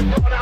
on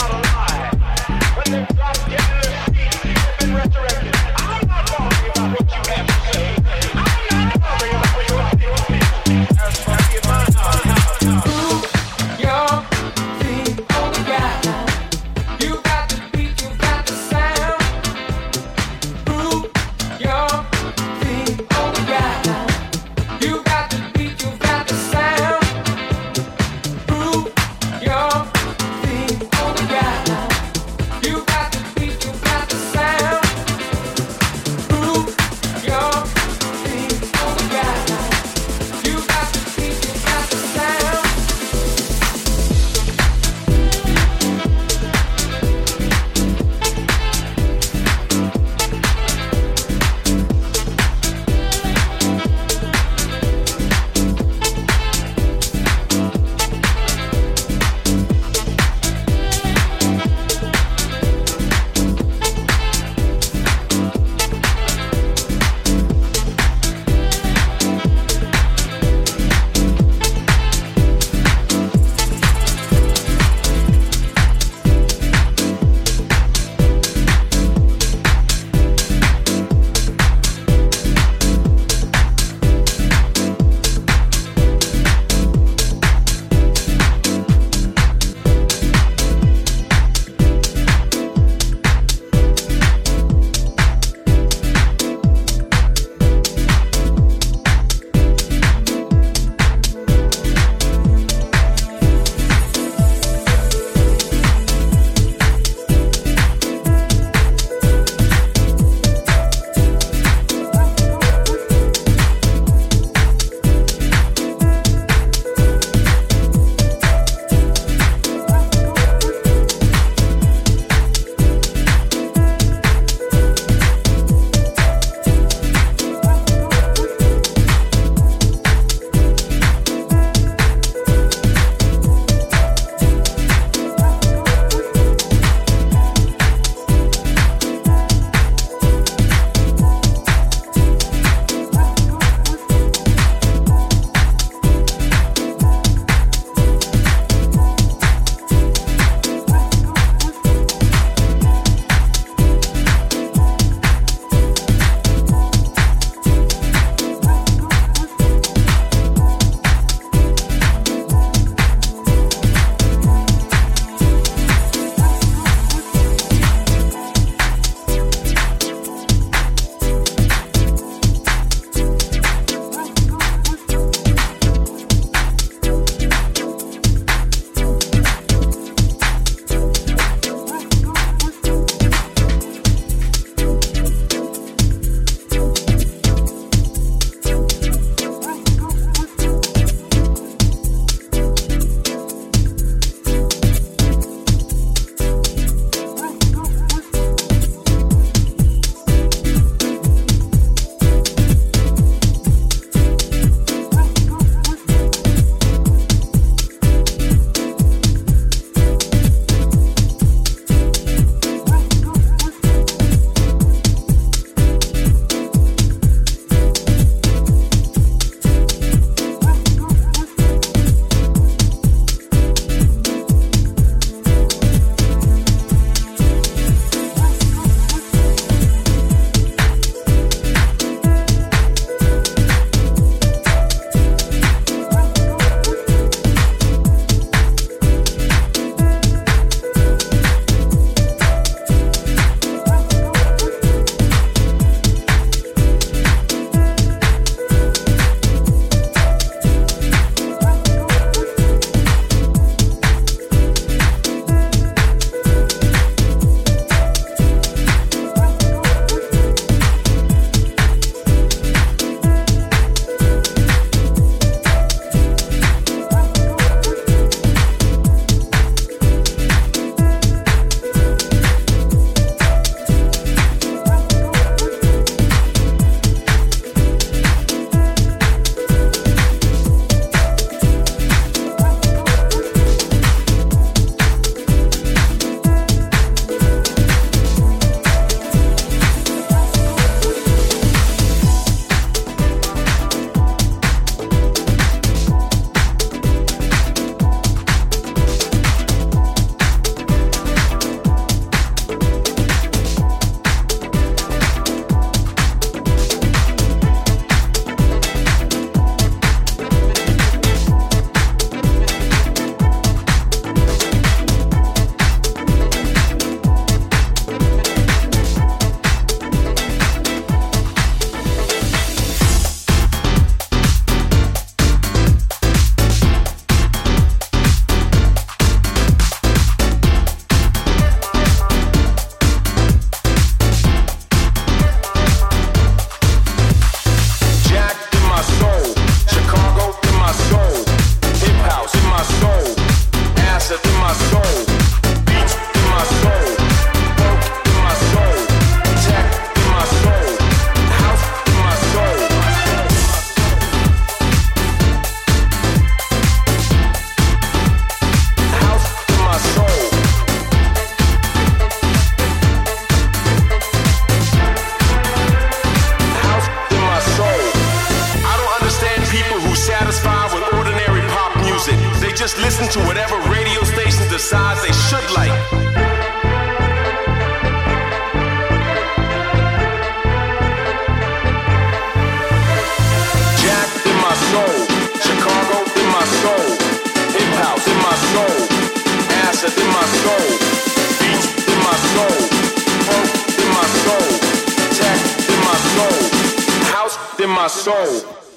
in my soul.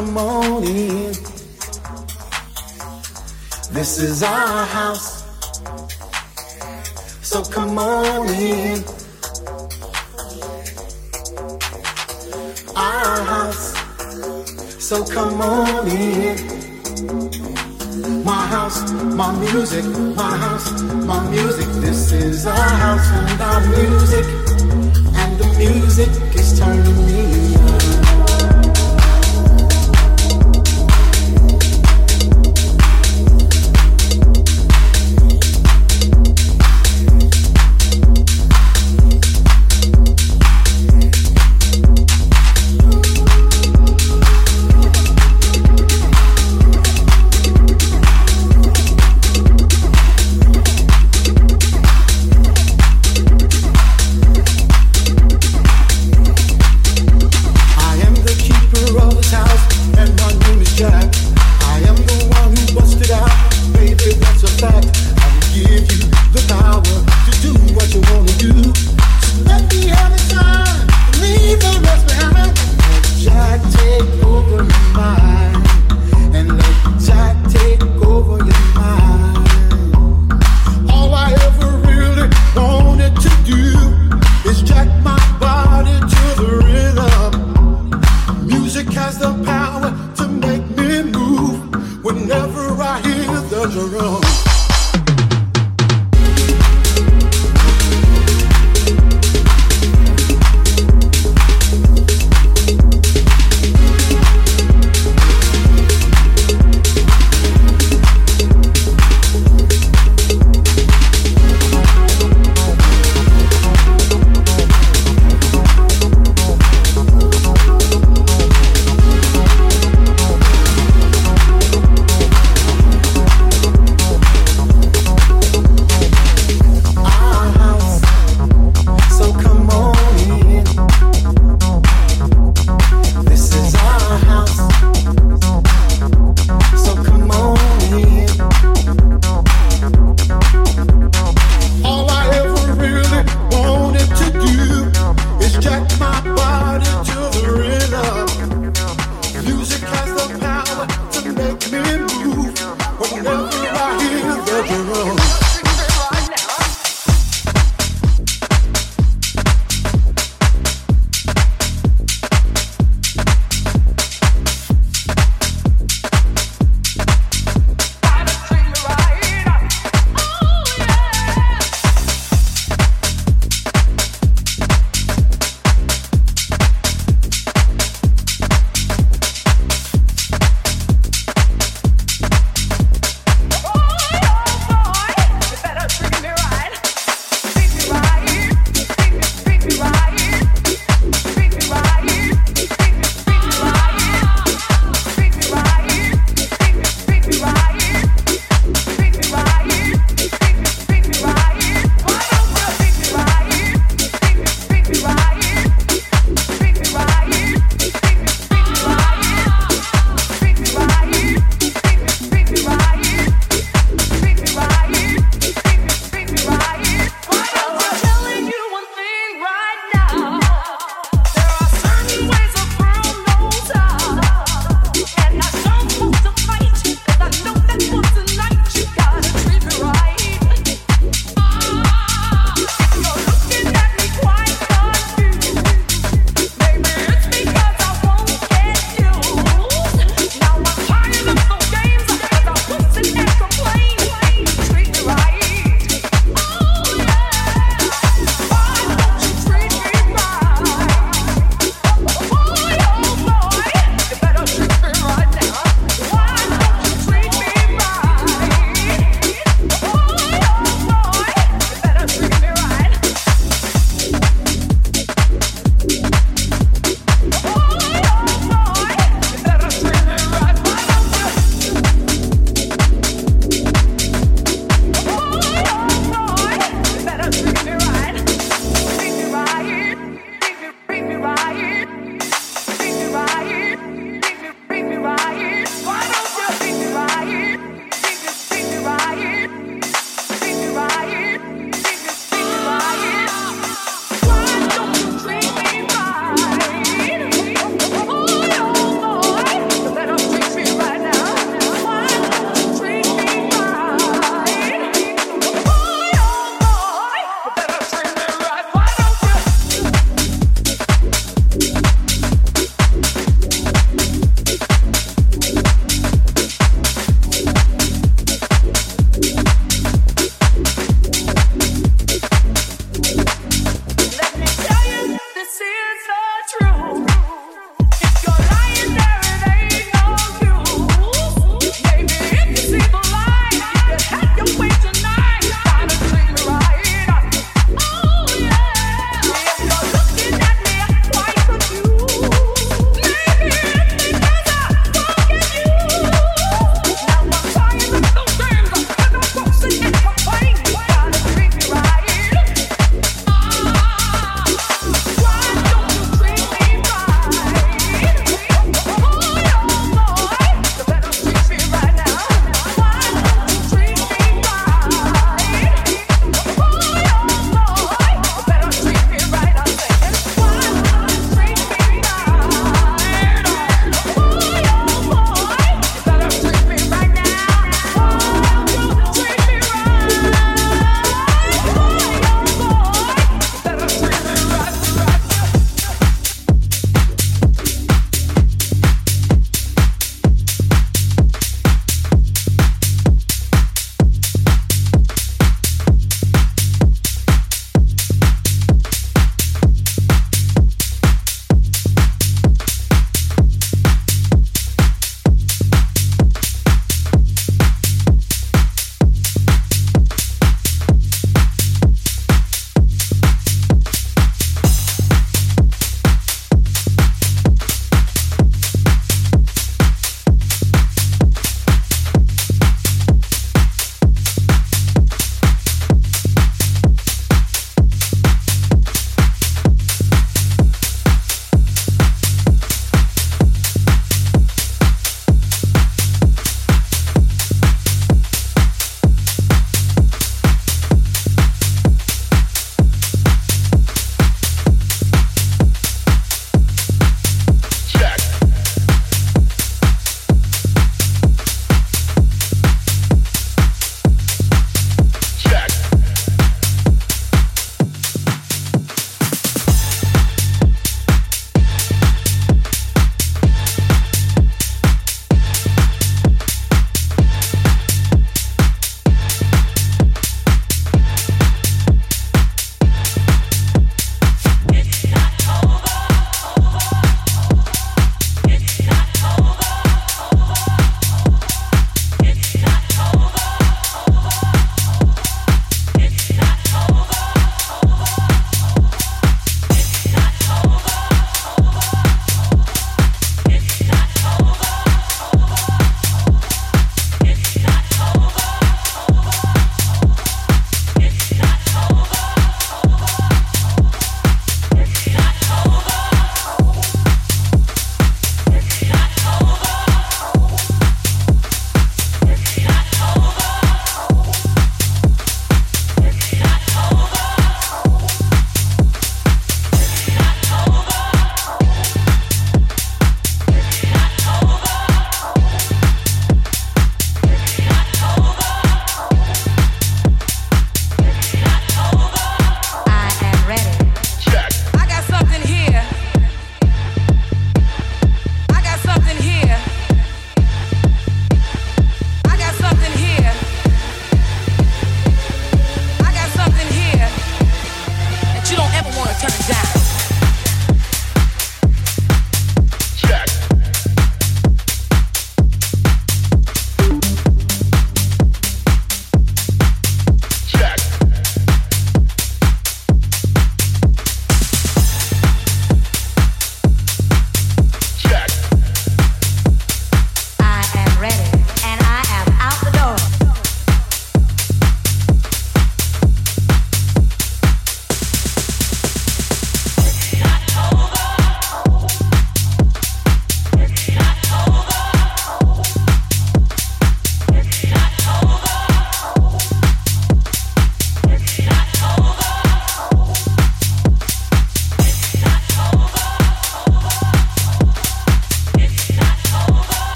So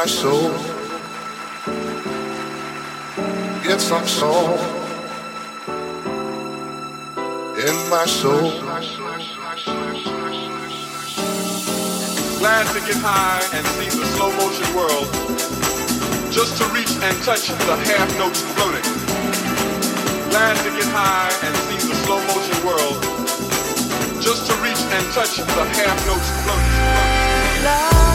my soul. Get some soul in my soul. Glad to get high and see the slow motion world. Just to reach and touch the half notes floating. Glad to get high and see the slow motion world. Just to reach and touch the half notes floating. Love.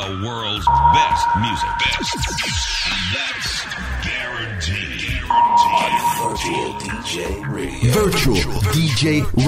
The world's best music. Best. That's guaranteed. Virtual DJ Radio. Virtual DJ Radio.